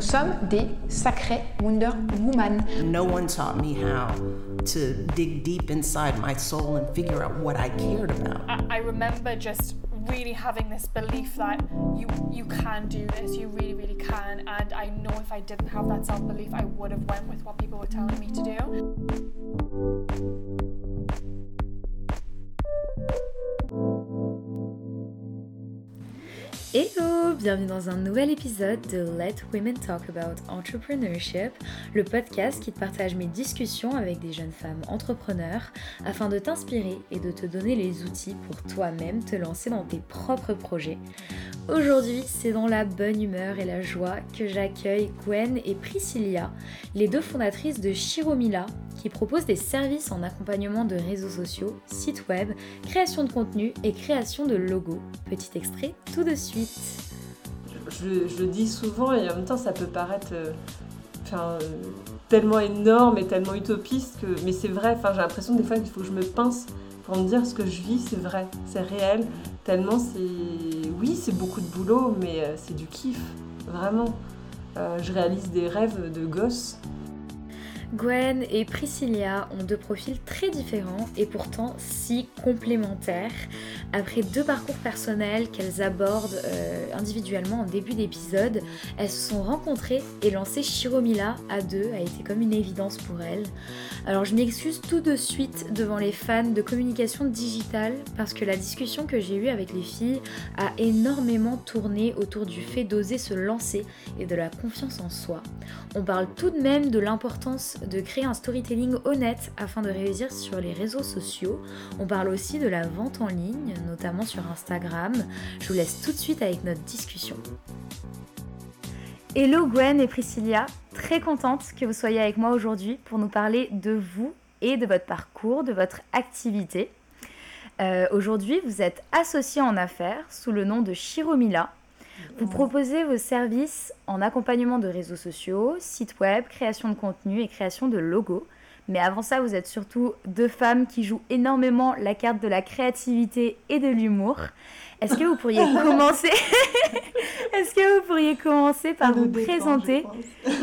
Nous sommes des sacrés Wonder Woman. No one taught me how to dig deep inside my soul and figure out what I cared about. I, I remember just really having this belief that you you can do this, you really really can, and I know if I didn't have that self belief, I would have went with what people were telling me to do. Hello, bienvenue dans un nouvel épisode de Let Women Talk About Entrepreneurship, le podcast qui partage mes discussions avec des jeunes femmes entrepreneurs afin de t'inspirer et de te donner les outils pour toi-même te lancer dans tes propres projets. Aujourd'hui, c'est dans la bonne humeur et la joie que j'accueille Gwen et Priscilla, les deux fondatrices de Shiromila, qui proposent des services en accompagnement de réseaux sociaux, sites web, création de contenu et création de logos. Petit extrait tout de suite. Je, le dis souvent et en même temps ça peut paraître euh, enfin, tellement énorme et tellement utopiste que mais c'est vrai, enfin, j'ai l'impression des fois qu'il faut que je me pince pour me dire ce que je vis c'est vrai, c'est réel, tellement c'est oui c'est beaucoup de boulot mais euh, c'est du kiff, vraiment. Euh, je réalise des rêves de gosse Gwen et Priscilla ont deux profils très différents et pourtant si complémentaires. Après deux parcours personnels qu'elles abordent euh, individuellement en début d'épisode, elles se sont rencontrées et lancer Shiromila à deux a été comme une évidence pour elles. Alors je m'excuse tout de suite devant les fans de communication digitale parce que la discussion que j'ai eue avec les filles a énormément tourné autour du fait d'oser se lancer et de la confiance en soi. On parle tout de même de l'importance de créer un storytelling honnête afin de réussir sur les réseaux sociaux. On parle aussi de la vente en ligne, notamment sur Instagram. Je vous laisse tout de suite avec notre discussion. Hello Gwen et Priscilla, très contente que vous soyez avec moi aujourd'hui pour nous parler de vous et de votre parcours, de votre activité. Euh, aujourd'hui, vous êtes associée en affaires sous le nom de Shiromila. Vous proposez vos services en accompagnement de réseaux sociaux, sites web, création de contenu et création de logos. Mais avant ça, vous êtes surtout deux femmes qui jouent énormément la carte de la créativité et de l'humour. Est-ce que vous pourriez commencer Est-ce que vous pourriez commencer par vous présenter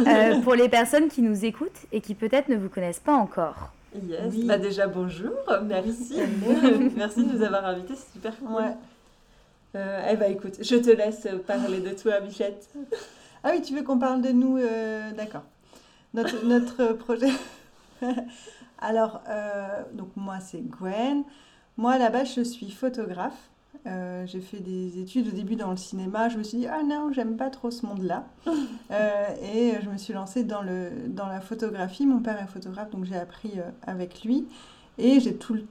euh, pour les personnes qui nous écoutent et qui peut-être ne vous connaissent pas encore? Yes. Bah déjà bonjour, merci. merci de nous avoir invités, c'est super cool. Eh ben écoute, je te laisse parler de toi, Bichette. Ah oui, tu veux qu'on parle de nous euh, D'accord. Notre, notre projet. Alors, euh, donc moi c'est Gwen. Moi là-bas je suis photographe. j'ai fait des études au début dans le cinéma. Je me suis dit, ah non, j'aime pas trop ce monde-là. et je me suis lancée dans, le, dans la photographie. Mon père est photographe, donc j'ai appris avec lui. Et j'ai tout le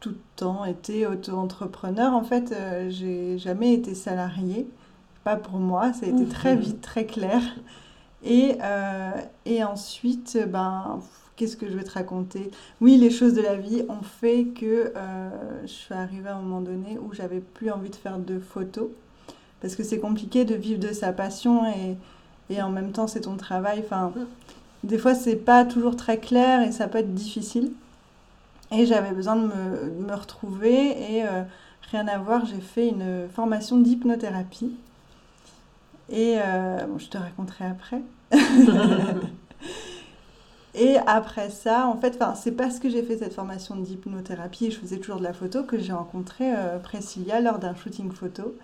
tout le temps été auto-entrepreneur. En fait, euh, j'ai jamais été salariée. Pas pour moi, ça a été très vite, très clair. Et, euh, et ensuite, ben, qu'est-ce que je vais te raconter? Oui, les choses de la vie ont fait que euh, je suis arrivée à un moment donné où j'avais plus envie de faire de photos. Parce que c'est compliqué de vivre de sa passion et, et en même temps c'est ton travail. Enfin, des fois c'est pas toujours très clair et ça peut être difficile. Et j'avais besoin de me, me retrouver et euh, rien à voir, j'ai fait une formation d'hypnothérapie. Et euh, bon, je te raconterai après. et après ça, en fait, c'est parce que j'ai fait cette formation d'hypnothérapie et je faisais toujours de la photo que j'ai rencontré euh, Priscilla lors d'un shooting photo.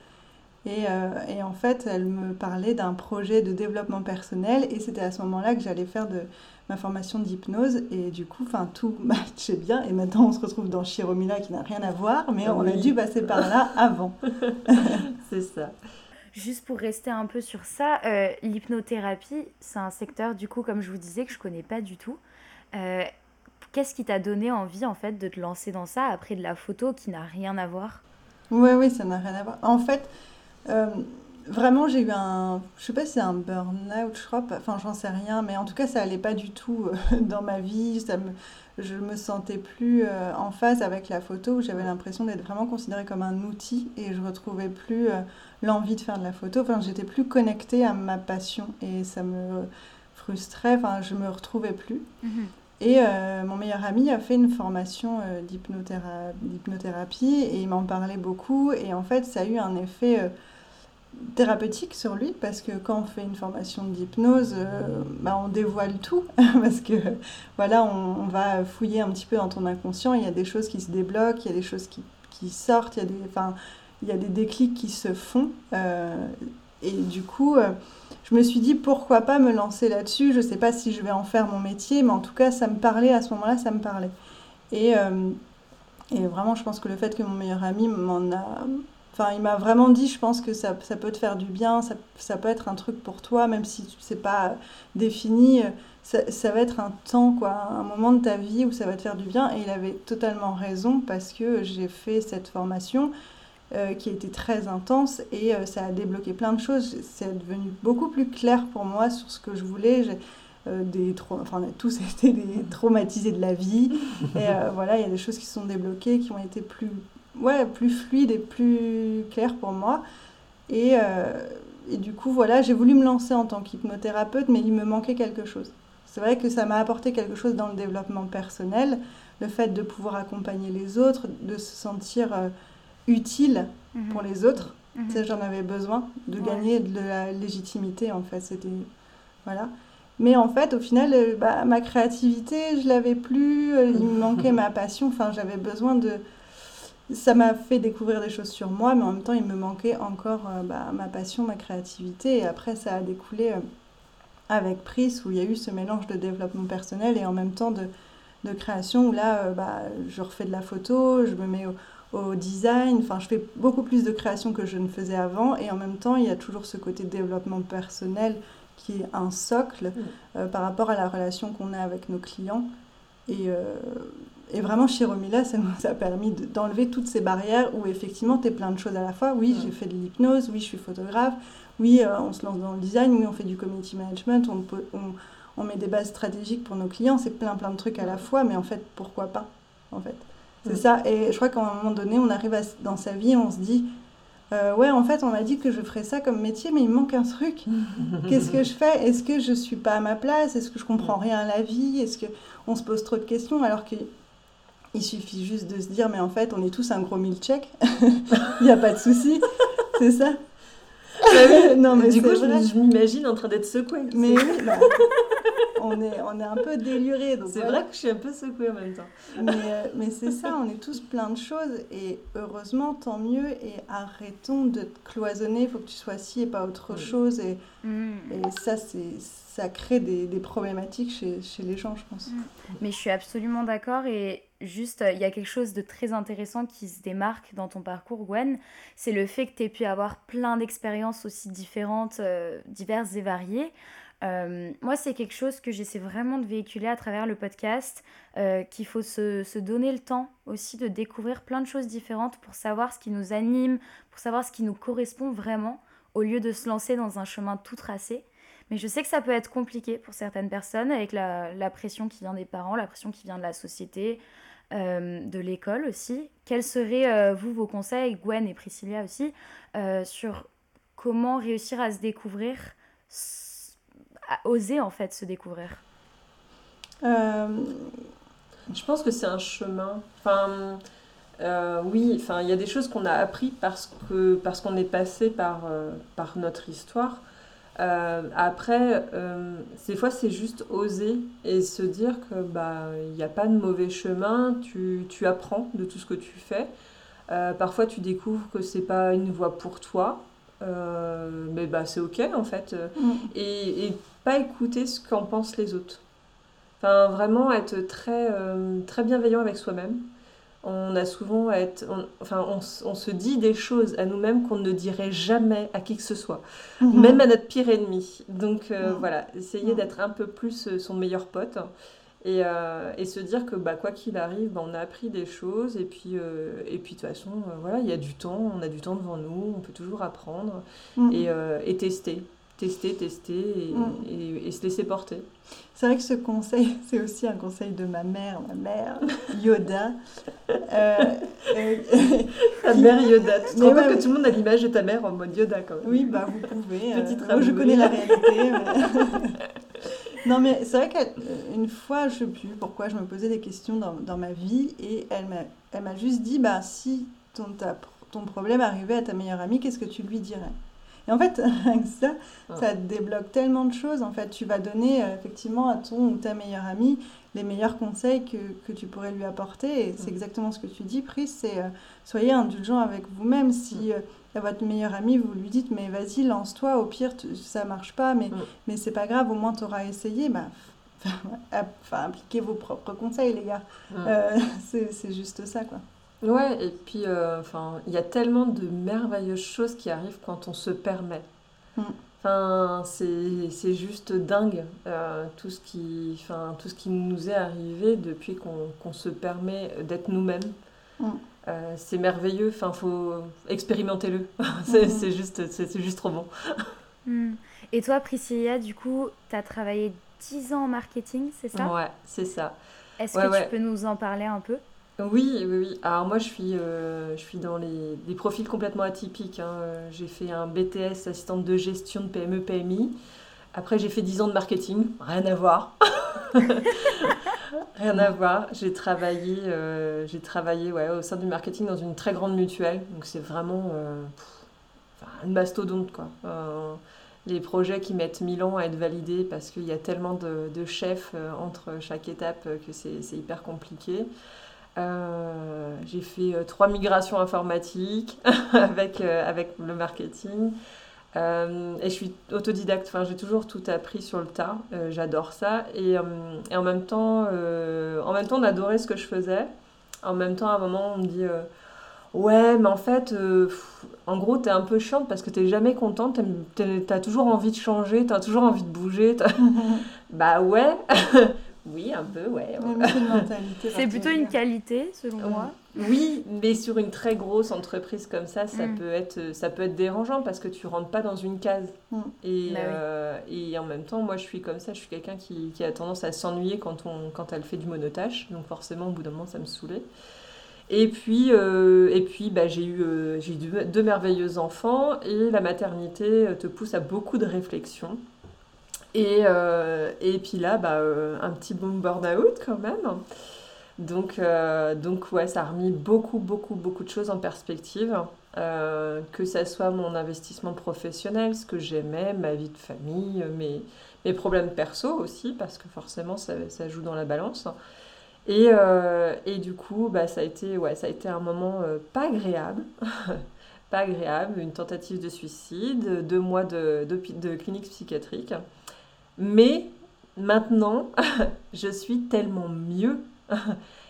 Et, et, en fait, elle me parlait d'un projet de développement personnel et c'était à ce moment-là que j'allais faire de, ma formation d'hypnose et du coup, enfin tout matchait bien et maintenant on se retrouve dans Chiromila qui n'a rien à voir, mais on a dû passer par là avant. c'est ça. Juste pour rester un peu sur ça, euh, l'hypnothérapie, c'est un secteur du coup, comme je vous disais, que je connais pas du tout. Euh, qu'est-ce qui t'a donné envie en fait de te lancer dans ça après de la photo qui n'a rien à voir? Oui, oui, ça n'a rien à voir. En fait, euh, vraiment, j'ai eu un. Je sais pas si c'est un burn-out, je crois. Enfin, j'en sais rien. Mais en tout cas, ça allait pas du tout euh, dans ma vie. Ça me, je me sentais plus euh, en phase avec la photo. J'avais l'impression d'être vraiment considérée comme un outil et je retrouvais plus euh, l'envie de faire de la photo. Enfin, j'étais plus connectée à ma passion et ça me frustrait. Enfin, je me retrouvais plus. Mhm. Et mon meilleur ami a fait une formation d'hypnothérapie et il m'en parlait beaucoup. Et en fait, ça a eu un effet thérapeutique sur lui parce que quand on fait une formation d'hypnose, euh, bah, on dévoile tout parce que voilà, on, va fouiller un petit peu dans ton inconscient. Il y a des choses qui se débloquent, il y a des choses qui, sortent, il y a des, enfin, il y a des déclics qui se font. Euh, et du coup, euh, je me suis dit pourquoi pas me lancer là-dessus. Je sais pas si je vais en faire mon métier, mais en tout cas, ça me parlait à ce moment-là, ça me parlait. Et vraiment, je pense que le fait que mon meilleur ami m'en a Enfin, il m'a vraiment dit, je pense que ça, ça, peut te faire du bien, ça, ça, peut être un truc pour toi, même si c'est pas défini, ça, va être un temps, quoi, un moment de ta vie où ça va te faire du bien. Et il avait totalement raison parce que j'ai fait cette formation euh, qui a été très intense et euh, ça a débloqué plein de choses. C'est devenu beaucoup plus clair pour moi sur ce que je voulais. Euh, enfin, on a tous été des traumatisés de la vie. Et voilà, il y a des choses qui sont débloquées, qui ont été plus ouais, plus fluide et plus clair pour moi. Et, euh, et du coup, voilà, j'ai voulu me lancer en tant qu'hypnothérapeute, mais il me manquait quelque chose. C'est vrai que ça m'a apporté quelque chose dans le développement personnel, le fait de pouvoir accompagner les autres, de se sentir euh, utile mmh. pour les autres. Mmh. Ça, j'en avais besoin, de ouais. gagner de la légitimité, en fait. C'était... Voilà. Mais en fait, au final, euh, bah, ma créativité, je l'avais plus, il me manquait ma passion, enfin, j'avais besoin de ça m'a fait découvrir des choses sur moi, mais en même temps, il me manquait encore euh, bah, ma passion, ma créativité. Et après, ça a découlé euh, avec Pris, où il y a eu ce mélange de développement personnel et en même temps de, de création, où là, euh, bah, je refais de la photo, je me mets au, au, design, enfin, je fais beaucoup plus de création que je ne faisais avant. Et en même temps, il y a toujours ce côté développement personnel qui est un socle mmh. par rapport à la relation qu'on a avec nos clients. Et, et vraiment, chez Romila, ça nous a permis d'enlever toutes ces barrières où effectivement, tu es plein de choses à la fois. Oui, j'ai fait de l'hypnose, oui, je suis photographe, oui, euh, on se lance dans le design, oui, on fait du community management, on, peut, on, on met des bases stratégiques pour nos clients, c'est plein, plein de trucs à la fois, mais en fait, pourquoi pas en fait C'est ouais. ça. Et je crois qu'à un moment donné, on arrive à, dans sa vie, on se dit, euh, ouais, en fait, on m'a dit que je ferais ça comme métier, mais il me manque un truc. Qu'est-ce que je fais? Est-ce que je suis pas à ma place? Est-ce que je comprends rien à la vie? Est-ce que on se pose trop de questions? Alors que il suffit juste de se dire, mais en fait, on est tous un gros milkshake. Il n'y a pas de souci. c'est ça. non, mais du coup, vrai. je, m'imagine en train d'être secouée. Mais oui, bah, on, est, on est un peu déluré. C'est voilà. vrai que je suis un peu secouée en même temps. Mais, euh, mais c'est ça, on est tous plein de choses. Et heureusement, tant mieux. Et arrêtons de te cloisonner. Il faut que tu sois ci et pas autre oui. chose. Et, mmh. et ça, c'est ça crée des, des problématiques chez, chez, les gens, je pense. Mmh. Mais je suis absolument d'accord. Et juste, il y a quelque chose de très intéressant qui se démarque dans ton parcours, Gwen. C'est le fait que tu aies pu avoir plein d'expériences aussi différentes, euh, diverses et variées. Euh, moi, c'est quelque chose que j'essaie vraiment de véhiculer à travers le podcast, euh, qu'il faut se, donner le temps aussi de découvrir plein de choses différentes pour savoir ce qui nous anime, pour savoir ce qui nous correspond vraiment, au lieu de se lancer dans un chemin tout tracé. Mais je sais que ça peut être compliqué pour certaines personnes avec la, la pression qui vient des parents, la pression qui vient de la société, euh, de l'école aussi. Quels seraient, euh, vous, vos conseils, Gwen et Priscilla aussi, euh, sur comment réussir à se découvrir, à oser en fait se découvrir? Je pense que c'est un chemin. Enfin, oui, enfin, il y a des choses qu'on a appris parce parce qu'on est passé par, par notre histoire. Euh, après, euh, des fois, c'est juste oser et se dire que bah il n'y a pas de mauvais chemin. Tu, tu, apprends de tout ce que tu fais. Euh, parfois, tu découvres que c'est pas une voie pour toi, mais bah c'est ok en fait. Mm. Et, et, pas écouter ce qu'en pensent les autres. Enfin, vraiment être très très bienveillant avec soi-même on a souvent à être, on, enfin, on, on, se dit des choses à nous-mêmes qu'on ne dirait jamais à qui que ce soit, mmh. même à notre pire ennemi. Donc euh, mmh. voilà, essayer mmh. d'être un peu plus euh, son meilleur pote et, euh, et se dire que bah, quoi qu'il arrive, bah, on a appris des choses et puis, euh, et puis de toute façon, voilà, il y a du temps, on a du temps devant nous, on peut toujours apprendre et, et tester tester, tester et, mmh. et, et, se laisser porter. C'est vrai que ce conseil, c'est aussi un conseil de ma mère, ma mère, Yoda. euh, euh, ta mère Yoda. Tu te rends compte que tout le monde a l'image de ta mère en mode Yoda quand même. Oui, bah vous pouvez. Petite euh, je connais la réalité. Mais... non, mais c'est vrai qu'une fois, je ne sais plus pourquoi, je me posais des questions dans, dans ma vie et elle m'a juste dit, bah si ton, ta, ton problème arrivait à ta meilleure amie, qu'est-ce que tu lui dirais? Et en fait, avec ça, ça te débloque tellement de choses. En fait, tu vas donner euh, effectivement à ton ou ta meilleure amie les meilleurs conseils que, que tu pourrais lui apporter. Et c'est exactement ce que tu dis, Pris, c'est euh, soyez indulgent avec vous-même. Si euh, à votre meilleure amie, vous lui dites, mais vas-y, lance-toi, au pire, tu- ça marche pas, mais, mais c'est pas grave, au moins tu auras essayé, bah, enfin, appliquez vos propres conseils, les gars. C'est c'est juste ça, quoi. Ouais, et puis, euh, enfin, il y a tellement de merveilleuses choses qui arrivent quand on se permet. Mm. Enfin, c'est c'est juste dingue euh, tout ce qui, enfin, tout ce qui nous est arrivé depuis qu'on qu'on se permet d'être nous-mêmes. Mm. Euh, c'est merveilleux. Enfin, faut expérimenter-le. c'est Mm. c'est juste, juste trop bon. Et toi, Priscilla, du coup, tu as travaillé 10 ans en marketing, c'est ça? Ouais, c'est ça. Est-ce Ouais, que ouais. tu peux nous en parler un peu? Oui, oui, oui. Alors moi, je suis, euh, je suis dans les, des profils complètement atypiques. hein. J'ai fait un BTS assistante de gestion de PME PMI. Après, j'ai fait 10 ans de marketing. Rien à voir. Rien à voir. J'ai travaillé, euh, au sein du marketing dans une très grande mutuelle. Donc c'est vraiment euh, une mastodonte. Quoi. Les projets qui mettent 1000 ans à être validés parce qu'il y a tellement de, chefs entre chaque étape que c'est hyper compliqué. Euh, j'ai fait euh, trois migrations informatiques avec, euh, avec le marketing. Et je suis autodidacte, enfin, j'ai toujours tout appris sur le tas, j'adore ça. Et, et en, même temps, en même temps, on adorait ce que je faisais. En même temps, à un moment, on me dit Ouais, mais en fait, pff, en gros, t'es un peu chiante parce que t'es jamais contente, t'as toujours envie de changer, t'as toujours envie de bouger. bah ouais, oui, un peu, ouais. C'est plutôt une qualité, selon moi. Oui, mais sur une très grosse entreprise comme ça, ça, Mm. peut, être, ça peut être dérangeant parce que tu rentres pas dans une case. Mm. Et, Bah oui. euh, et en même temps, moi je suis comme ça, je suis quelqu'un qui, qui a tendance à s'ennuyer quand, on, quand elle fait du monotache. Donc forcément, au bout d'un moment, ça me saoulait. Et puis, euh, et puis bah, j'ai eu, euh, j'ai eu deux, deux merveilleux enfants et la maternité euh, te pousse à beaucoup de réflexion. Et, euh, et puis là, bah, euh, un petit bon burn-out quand même. Donc, euh, donc ouais, ça a remis beaucoup, beaucoup, beaucoup de choses en perspective. Que ça soit mon investissement professionnel, ce que j'aimais, ma vie de famille, mes, mes problèmes perso aussi, parce que forcément ça, ça joue dans la balance. Et, et du coup, bah, ça, a été, ouais, ça a été un moment pas agréable. pas agréable, une tentative de suicide, deux mois de, de clinique psychiatrique. Mais maintenant, je suis tellement mieux.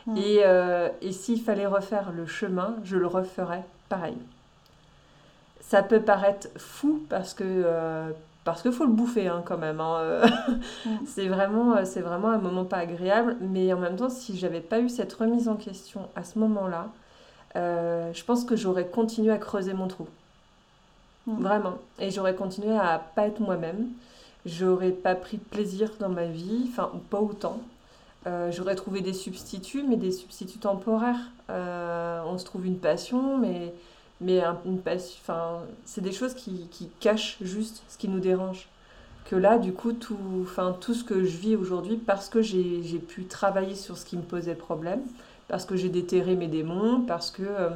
Mm. et euh, et s'il fallait refaire le chemin, je le referais pareil. Ça peut paraître fou parce que euh, parce qu'il faut le bouffer hein, quand même. hein, euh. Mm. c'est vraiment euh, c'est vraiment un moment pas agréable. Mais en même temps, si j'avais pas eu cette remise en question à ce moment-là, euh, je pense que j'aurais continué à creuser mon trou. Mm. Vraiment. Et j'aurais continué à pas être moi-même. J'aurais pas pris plaisir dans ma vie, enfin, ou pas autant. Euh, j'aurais trouvé des substituts, mais des substituts temporaires. Euh, on se trouve une passion, mais, mais un- une passion, enfin, c'est des choses qui, qui cachent juste ce qui nous dérange. Que là, du coup, tout, enfin, tout ce que je vis aujourd'hui, parce que j'ai j'ai pu travailler sur ce qui me posait problème, parce que j'ai déterré mes démons, parce que, euh,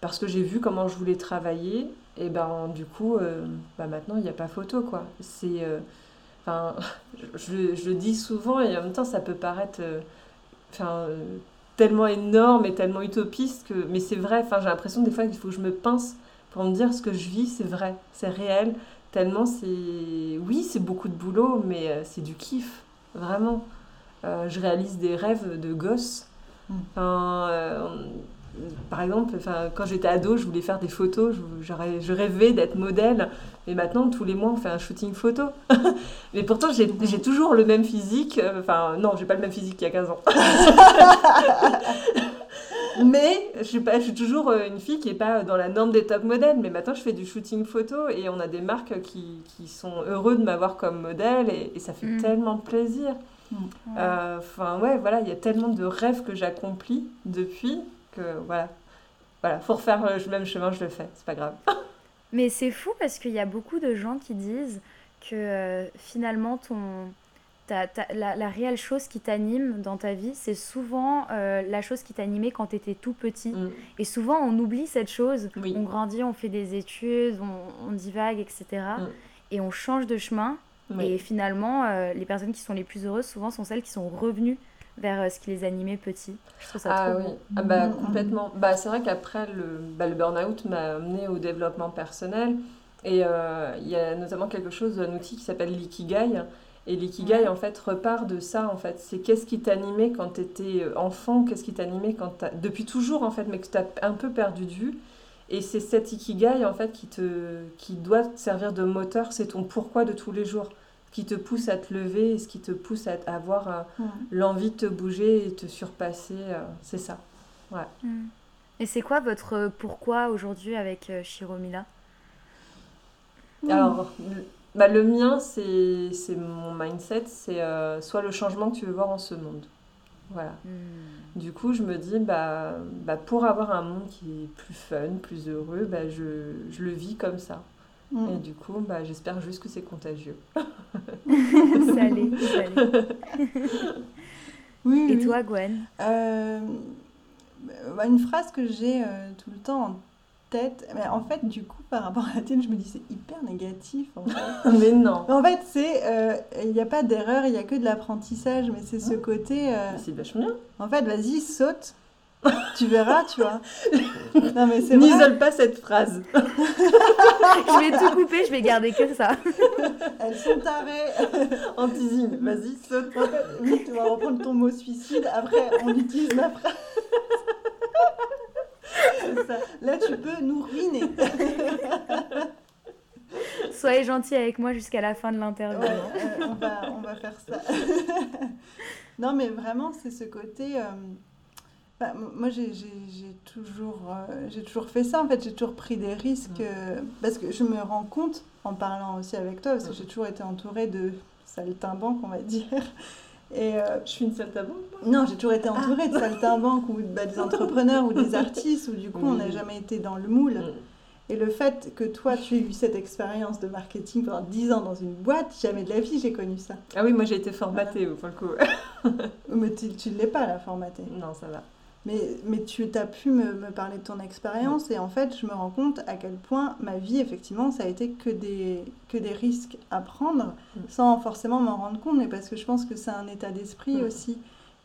parce que j'ai vu comment je voulais travailler, et ben du coup, euh, bah, maintenant, il n'y a pas photo, quoi. C'est... euh, Enfin, je, je le dis souvent et en même temps, ça peut paraître euh, enfin, tellement énorme et tellement utopiste que. Mais c'est vrai, enfin, j'ai l'impression des fois qu'il faut que je me pince pour me dire ce que je vis, c'est vrai, c'est réel. Tellement c'est. Oui, c'est beaucoup de boulot, mais c'est du kiff, vraiment. Euh, je réalise des rêves de gosse. Mm. Enfin, euh, par exemple, quand j'étais ado, je voulais faire des photos, je, je rê- je rêvais d'être modèle. Mais maintenant, tous les mois, on fait un shooting photo. Mais pourtant, j'ai toujours le même physique. euh, Enfin, non, j'ai pas le même physique qu'il y a 15 ans. mais je suis, pas, je suis toujours euh, une fille qui est pas dans la norme des top modèles. Mais maintenant, je fais du shooting photo et on a des marques qui, qui sont heureux de m'avoir comme modèle et, et ça fait Mm. tellement plaisir. Mm. Euh, Enfin, ouais, voilà, il y a tellement de rêves que j'accomplis depuis que voilà. Voilà, faut refaire le même chemin, je le fais, c'est pas grave. Mais c'est fou parce qu'il y a beaucoup de gens qui disent que euh, finalement ton, t'as- la, la réelle chose qui t'anime dans ta vie, c'est souvent euh, la chose qui t'animait quand tu étais tout petit. Mm. Et souvent, on oublie cette chose. Oui. On grandit, on fait des études, on, on divague, etc. Mm. Et on change de chemin. Oui. Et finalement, euh, les personnes qui sont les plus heureuses, souvent, sont celles qui sont revenues vers euh, ce qui les animait petits. Je trouve ça Ah trop oui, ah bah, complètement. Bah, c'est vrai qu'après, le, bah, le burn-out m'a amené au développement personnel. Et euh, il y a notamment quelque chose, un outil qui s'appelle l'ikigai. Et l'ikigai, en fait, repart de ça, en fait. C'est qu'est-ce qui t'animait quand tu étais enfant, qu'est-ce qui t'animait quand t'as... Depuis toujours, en fait, mais que tu as un peu perdu de vue. Et c'est cet ikigai, en fait, qui, te, qui doit te servir de moteur. C'est ton pourquoi de tous les jours. Ce qui te pousse à te lever et ce qui te pousse à, avoir euh, Mm. l'envie de te bouger et te surpasser. euh, c'est ça. Mm. Et c'est quoi votre pourquoi aujourd'hui avec euh, Shiromila? Alors, le, bah, le mien, c'est c'est mon mindset, c'est euh, soit le changement que tu veux voir en ce monde. Voilà. Mm. Du coup, je me dis, bah, bah, pour avoir un monde qui est plus fun, plus heureux, bah, je, je le vis comme ça. Mm. Et du coup, bah, j'espère juste que c'est contagieux. Salé, salé. Oui, Et oui. toi, Gwen Euh, bah, une phrase que j'ai euh, tout le temps en tête, mais en fait, du coup, par rapport à la tienne, je me dis c'est hyper négatif. En fait, Mais non, en fait c'est euh, il n'y a pas d'erreur, il n'y a que de l'apprentissage, mais c'est ce côté. euh, c'est vachement bien. en fait, vas-y, saute. tu verras, tu vois. Non, mais c'est vrai. N'isole pas cette phrase. Je vais tout couper, je vais garder que ça. Elles sont tarées. Antisine, vas-y, saute. En fait, oui, tu vas reprendre ton mot suicide. Après, on utilise ma phrase. Ça. Là, tu peux nous ruiner. Soyez gentils avec moi jusqu'à la fin de l'interview. Ouais, euh, on, va, on va faire ça. non, mais vraiment, c'est ce côté. euh, bah, moi, j'ai toujours, euh, j'ai toujours fait ça. En fait, j'ai toujours pris des risques. euh, parce que je me rends compte, en parlant aussi avec toi, parce que j'ai toujours été entourée de saltimbanques, on va dire. Et euh, Je suis une saltimbanque. non, j'ai toujours été entourée de saltimbanques ou bah, des entrepreneurs ou des artistes où du coup on n'a jamais été dans le moule. Et le fait que toi tu aies eu cette expérience de marketing pendant 10 ans dans une boîte, jamais de la vie j'ai connu ça. Ah oui, moi j'ai été formatée pour le coup. Mais tu ne l'es pas là, formaté. non, ça va. Mais, mais tu as pu me, me parler de ton expérience et en fait je me rends compte à quel point ma vie effectivement ça a été que des, que des risques à prendre Mm. sans forcément m'en rendre compte mais parce que je pense que c'est un état d'esprit Mm. aussi.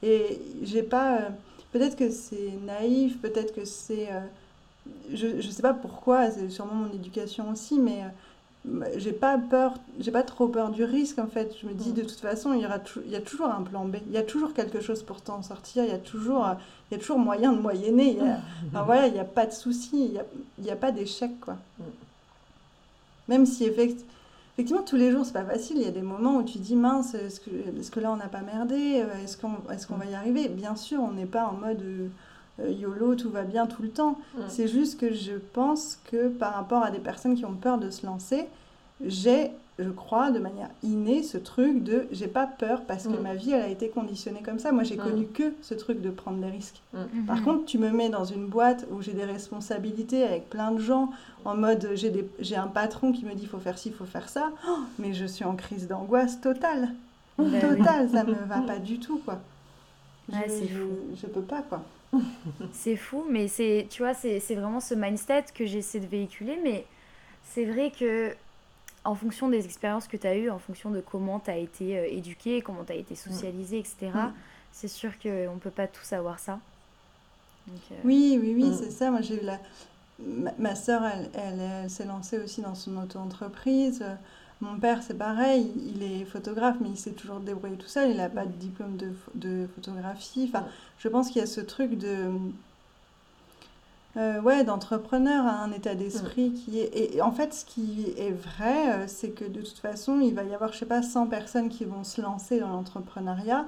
Et j'ai pas... euh, peut-être que c'est naïf, peut-être que c'est... euh, je, je sais pas pourquoi, c'est sûrement mon éducation aussi, mais euh, j'ai pas peur, j'ai pas trop peur du risque en fait. Je me dis Mm. de toute façon, il y, aura il y a toujours un plan B, il y a toujours quelque chose pour t'en sortir, il y a toujours, euh, il y a toujours moyen de moyenner. il y a- enfin, voilà, il n'y a pas de souci, il n'y a, il y a pas d'échec quoi. Mm. Même si effect- effectivement tous les jours c'est pas facile, il y a des moments où tu dis mince, est-ce que, est-ce que là on n'a pas merdé, Euh, est-ce qu'on est qu'on va y arriver? Bien sûr, on n'est pas en mode euh, YOLO, tout va bien tout le temps. Mm. C'est juste que je pense que par rapport à des personnes qui ont peur de se lancer, j'ai, je crois, de manière innée, ce truc de j'ai pas peur parce que Mm. ma vie elle a été conditionnée comme ça. Moi j'ai Mm. connu que ce truc de prendre des risques. Mhm. Par contre, tu me mets dans une boîte où j'ai des responsabilités avec plein de gens, en mode j'ai des- j'ai un patron qui me dit faut faire ci, faut faire ça, Oh, mais je suis en crise d'angoisse totale. Oui. Totale, ça me va pas du tout quoi. Je, Ouais, je- fou. je peux pas quoi. C'est fou, mais c'est, tu vois, c'est c'est vraiment ce mindset que j'essaie de véhiculer. Mais c'est vrai que, en fonction des expériences que tu as eues, en fonction de comment tu as été euh, éduqué, comment tu as été socialisé, etc., Mm. c'est sûr qu'on ne peut pas tout savoir ça. Donc, euh, Oui, oui, oui, Mm. c'est ça. Moi, j'ai eu la... Ma, ma sœur, elle, elle, elle s'est lancée aussi dans son auto-entreprise. Mon père, c'est pareil, il est photographe, mais il s'est toujours débrouillé tout seul. Il n'a pas de diplôme de, pho- de photographie. Enfin, je pense qu'il y a ce truc de... euh, ouais, d'entrepreneur, un état d'esprit qui est... Et, et en fait, ce qui est vrai, euh, c'est que de toute façon, il va y avoir, je sais pas, 100 personnes qui vont se lancer dans l'entrepreneuriat.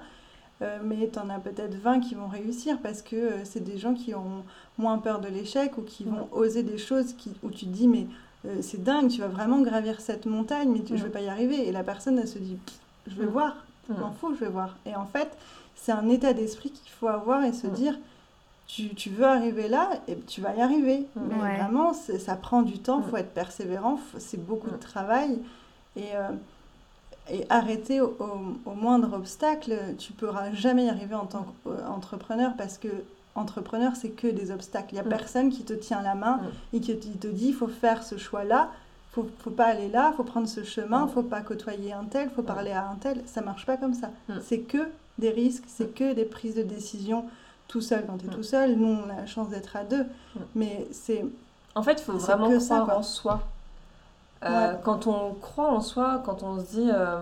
Euh, mais tu en as peut-être 20 qui vont réussir parce que euh, c'est des gens qui ont moins peur de l'échec ou qui vont oser des choses qui, où tu te dis mais euh, c'est dingue, tu vas vraiment gravir cette montagne mais tu- je Mm. vais pas y arriver. Et la personne elle se dit je vais Mm. voir, je Mm. m'en fous, je vais voir. Et en fait c'est un état d'esprit qu'il faut avoir et se Mm. dire tu, tu veux arriver là et tu vas y arriver. Mm. Mais Ouais. vraiment ça prend du temps, Mm. faut être persévérant, c'est beaucoup de Mm. travail. Et euh, et arrêter au, au- au moindre obstacle. Tu pourras jamais y arriver en tant qu'entrepreneur parce que entrepreneur, c'est que des obstacles. Il n'y a Mm. personne qui te tient la main Mm. et qui te, dit il faut faire ce choix-là, faut, faut pas aller là, faut prendre ce chemin, Mm. faut pas côtoyer un tel, faut parler à un tel. Ça marche pas comme ça. C'est que des risques, c'est que des prises de décision tout seul quand tu es tout seul. Nous, on a la chance d'être à deux, mais c'est En fait, il faut vraiment que ça, croire quoi. en soi. Euh, Ouais. Quand on croit en soi, quand on se dit, euh,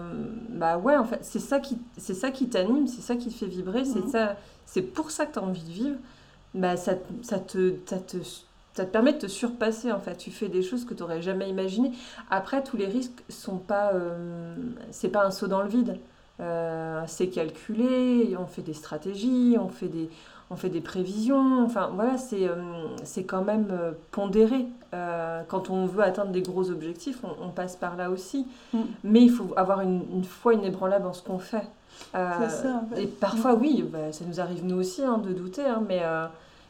bah ouais, en fait, c'est ça qui, c'est ça qui t'anime, c'est ça qui te fait vibrer, c'est ça, c'est pour ça que tu as envie de vivre. Bah ça, ça te, ça te, ça te permet de te surpasser en fait. Tu fais des choses que tu n'aurais jamais imaginées. Après, tous les risques sont pas, euh, c'est pas un saut dans le vide. Euh, c'est calculé, on fait des stratégies, on fait des, on fait des prévisions. Enfin voilà, c'est, euh, c'est quand même euh, pondéré. Euh, quand on veut atteindre des gros objectifs, on, on passe par là aussi. Mm. Mais il faut avoir une, une foi inébranlable en ce qu'on fait. Euh, ça, en fait. Et parfois, oui, bah, ça nous arrive nous aussi hein, de douter, hein, mais, euh,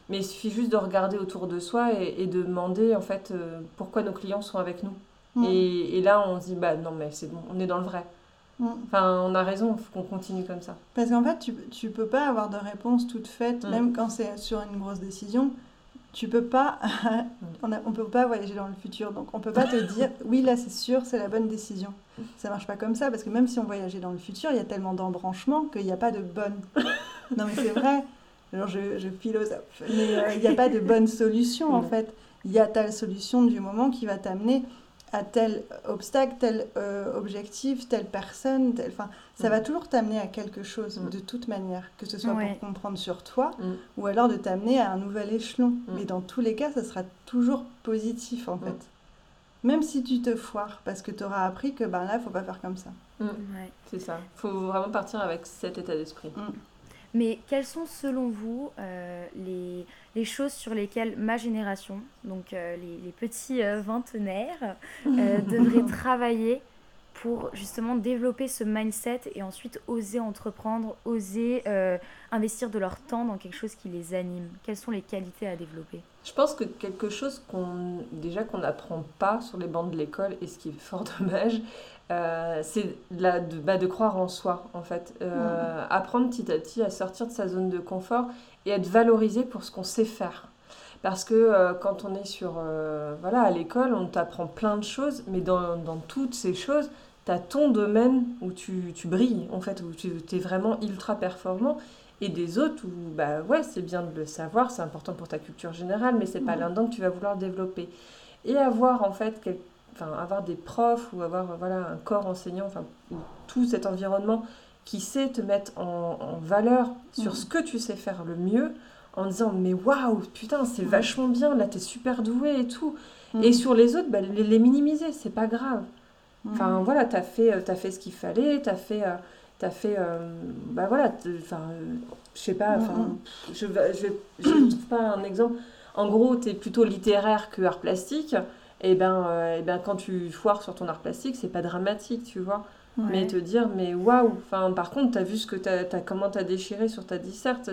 mais il suffit juste de regarder autour de soi et, et de demander en fait euh, pourquoi nos clients sont avec nous. Mm. Et, et là, on se dit, bah non, mais c'est bon, on est dans le vrai. Mm. Enfin, on a raison, il faut qu'on continue comme ça. Parce qu'en fait, tu, tu peux pas avoir de réponse toute faite, Mm. même quand c'est sur une grosse décision. Tu peux pas, on, a- on peut pas voyager dans le futur, donc on peut pas te dire, oui, là c'est sûr, c'est la bonne décision. Ça marche pas comme ça, parce que même si on voyageait dans le futur, il y a tellement d'embranchements qu'il n'y a pas de bonne. Non mais c'est vrai, alors je, je philosophe, mais euh, il n'y a pas de bonne solution en Mm. fait. Il y a ta solution du moment qui va t'amener à tel obstacle, tel euh, objectif, telle personne, tel... Enfin, ça Mm. va toujours t'amener à quelque chose Mm. de toute manière, que ce soit Ouais. pour comprendre sur toi Mm. ou alors de t'amener à un nouvel échelon. Mm. Mais dans tous les cas, ça sera toujours positif en Mm. fait. Même si tu te foires, parce que tu auras appris que ben là, faut pas faire comme ça. Ouais. C'est ça. Il faut vraiment partir avec cet état d'esprit. Mais quelles sont selon vous euh, les, les choses sur lesquelles ma génération, donc euh, les, les petits euh, vingtenaires, euh, devrait travailler pour justement développer ce mindset et ensuite oser entreprendre, oser euh, investir de leur temps dans quelque chose qui les anime Quelles sont les qualités à développer? Je pense que quelque chose qu'on déjà qu'on n'apprend pas sur les bancs de l'école et ce qui est fort dommage, euh, c'est de, la- de, bah, de croire en soi en fait. Euh, Apprendre petit à petit à sortir de sa zone de confort et être valorisé pour ce qu'on sait faire. Parce que euh, quand on est sur, euh, voilà, à l'école, on t'apprend plein de choses, mais dans, dans toutes ces choses, tu as ton domaine où tu, tu brilles, en fait, où tu es vraiment ultra performant, et des autres où, bah ouais, c'est bien de le savoir, c'est important pour ta culture générale, mais c'est pas Mhm. là-dedans que tu vas vouloir développer. Et avoir, en fait, quel- avoir des profs ou avoir, voilà, un corps enseignant, ou tout cet environnement qui sait te mettre en, en valeur sur Mhm. ce que tu sais faire le mieux, en disant mais waouh putain c'est vachement bien là t'es super doué et tout Mm. et sur les autres bah, les, les minimiser c'est pas grave Mm. enfin voilà t'as fait euh, t'as fait ce qu'il fallait t'as fait euh, t'as fait euh, bah voilà enfin je sais pas enfin Mm, je je je trouve pas un exemple. En gros t'es plutôt littéraire que art plastique et ben euh, et ben quand tu foires sur ton art plastique c'est pas dramatique tu vois. Mais te dire mais waouh enfin par contre t'as vu ce que t'as as, comment t'as déchiré sur ta disserte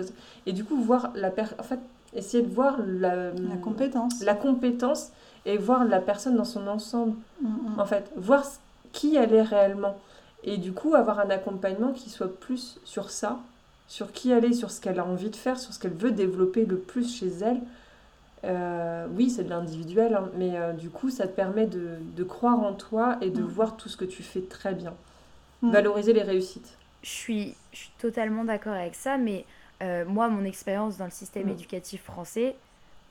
et du coup voir la per en fait essayer de voir la, La compétence. la compétence et voir la personne dans son ensemble Mm, mm. en fait voir qui elle est réellement et du coup avoir un accompagnement qui soit plus sur ça sur qui elle est sur ce qu'elle a envie de faire sur ce qu'elle veut développer le plus chez elle Euh, oui c'est de l'individuel hein, mais euh, du coup ça te permet de, de croire en toi et de Mm. voir tout ce que tu fais très bien valoriser les réussites je suis, je suis totalement d'accord avec ça, mais euh, moi, mon expérience dans le système Mm. éducatif français,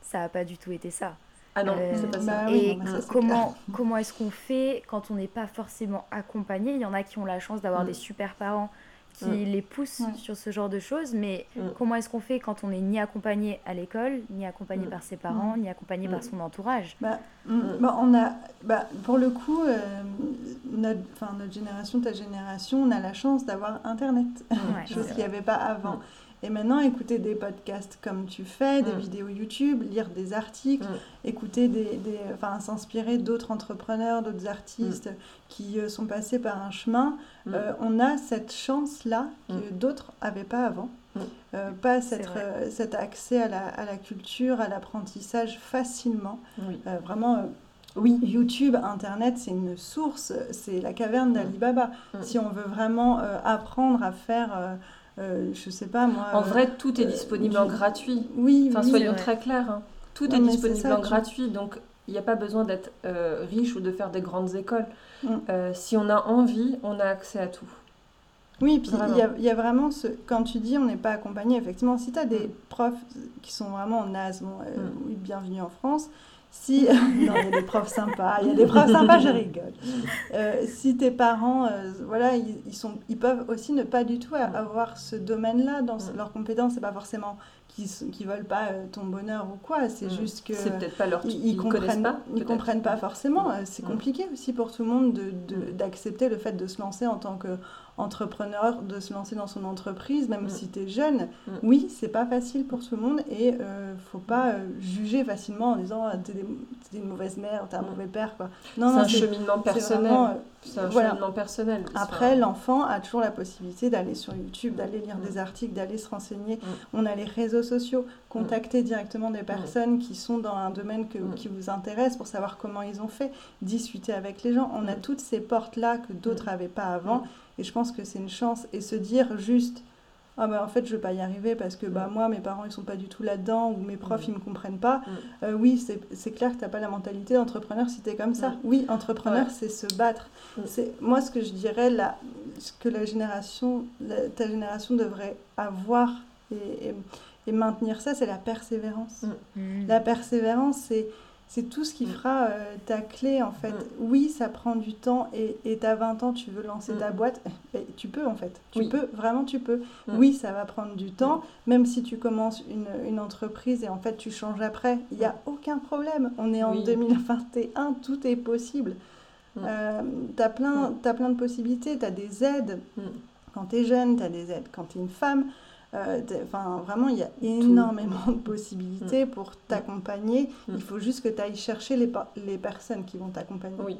ça n'a pas du tout été ça. ah non Euh, c'est pas ça Bah oui, et non, ça, comment, comment est-ce qu'on fait quand on n'est pas forcément accompagné? Il y en a qui ont la chance d'avoir Mm. des super parents qui Mm. les poussent sur ce genre de choses, mais Mm. comment est-ce qu'on fait quand on n'est ni accompagné à l'école, ni accompagné par ses parents, ni accompagné par son entourage? Bah, bah, on a, bah, pour le coup, euh, notre, notre génération, ta génération, on a la chance d'avoir Internet, Ouais, chose qu'il n'y avait pas avant. Mm. Et maintenant, écouter des podcasts comme tu fais, des Mm. vidéos YouTube, lire des articles, Mm. écouter des, des- enfin, s'inspirer d'autres entrepreneurs, d'autres artistes qui euh, sont passés par un chemin, Mm. euh, on a cette chance-là que Mm. d'autres n'avaient pas avant. Mm. Euh, pas cette, cet accès à la, à la culture, à l'apprentissage facilement. Oui. Vraiment, Oui. YouTube, Internet, c'est une source, c'est la caverne d'Alibaba. Mm. Si on veut vraiment apprendre à faire, euh, je sais pas moi. En vrai, tout est euh, disponible en gratuit. oui, Enfin, oui, soyons très clairs. hein. Tout est disponible ça, en tu- gratuit, donc il n'y a pas besoin d'être euh, riche ou de faire des grandes écoles. Mm. Si on a envie, on a accès à tout. Oui, puis Vraiment. il y a, il y a vraiment ce. Quand tu dis on n'est pas accompagné, effectivement, si tu as des profs qui sont vraiment en as, bon, euh, Mm. oui, bienvenue en France. Si. non, il y a des profs sympas, il y a des profs sympas, je rigole. Euh, si tes parents, euh, voilà, ils, ils sont, ils peuvent aussi ne pas du tout avoir ce domaine-là dans leurs compétences. C'est pas forcément qu'ils ne veulent pas euh, ton bonheur ou quoi, c'est juste que. C'est peut-être pas leur ils, comprennent pas. ils comprennent pas forcément. C'est compliqué aussi pour tout le monde de- de- d'accepter le fait de se lancer en tant qu'entrepreneur, de se lancer dans son entreprise, même Mm. si tu es jeune. Mm. Oui, c'est pas facile pour tout le monde et euh, faut pas euh, juger facilement en disant ah, t'es des- t'es une mauvaise mère, t'es un Mm. mauvais père. Quoi. C'est Non, non, un c'est- cheminement c'est personnel. vraiment, euh, C'est un voilà. cheminement personnel. après, l'enfant a toujours la possibilité d'aller sur YouTube, d'aller lire Mm. des articles, d'aller se renseigner. On a les réseaux sociaux, contacter directement des personnes qui sont dans un domaine que- qui vous intéresse pour savoir comment ils ont fait, discuter avec les gens. On a toutes ces portes-là que d'autres n'avaient pas avant. Et je pense que c'est une chance. Et se dire juste, ah ben en fait, je ne vais pas y arriver parce que bah, Mm. moi, mes parents, ils sont pas du tout là-dedans ou mes profs, Mm. ils me comprennent pas. Mm. Euh, oui, c'est c'est clair que tu n'as pas la mentalité d'entrepreneur si tu es comme ça. Mm. Oui, entrepreneur, Ouais. c'est se battre. C'est Moi, ce que je dirais, là, ce que la génération, la- ta génération devrait avoir et, et- et maintenir ça, c'est la persévérance. La persévérance, c'est c'est tout ce qui Mm. fera euh, ta clé en fait. Mm. Oui, ça prend du temps et et tu as 20 ans, tu veux lancer Mm. ta boîte, eh, tu peux en fait. Tu Oui. peux, vraiment tu peux. Mm. Oui, ça va prendre du temps, même si tu commences une, une entreprise et en fait tu changes après, il n'y a aucun problème. On est en Oui. 2021, tout est possible. Mm. tu as, plein, t'as plein de possibilités, tu as des aides. Quand tu es jeune, tu as des aides. Quand tu es une femme, euh, enfin, vraiment, il y a énormément de possibilités pour t'accompagner. Mm. Il faut juste que tu ailles chercher les, les personnes qui vont t'accompagner. Oui.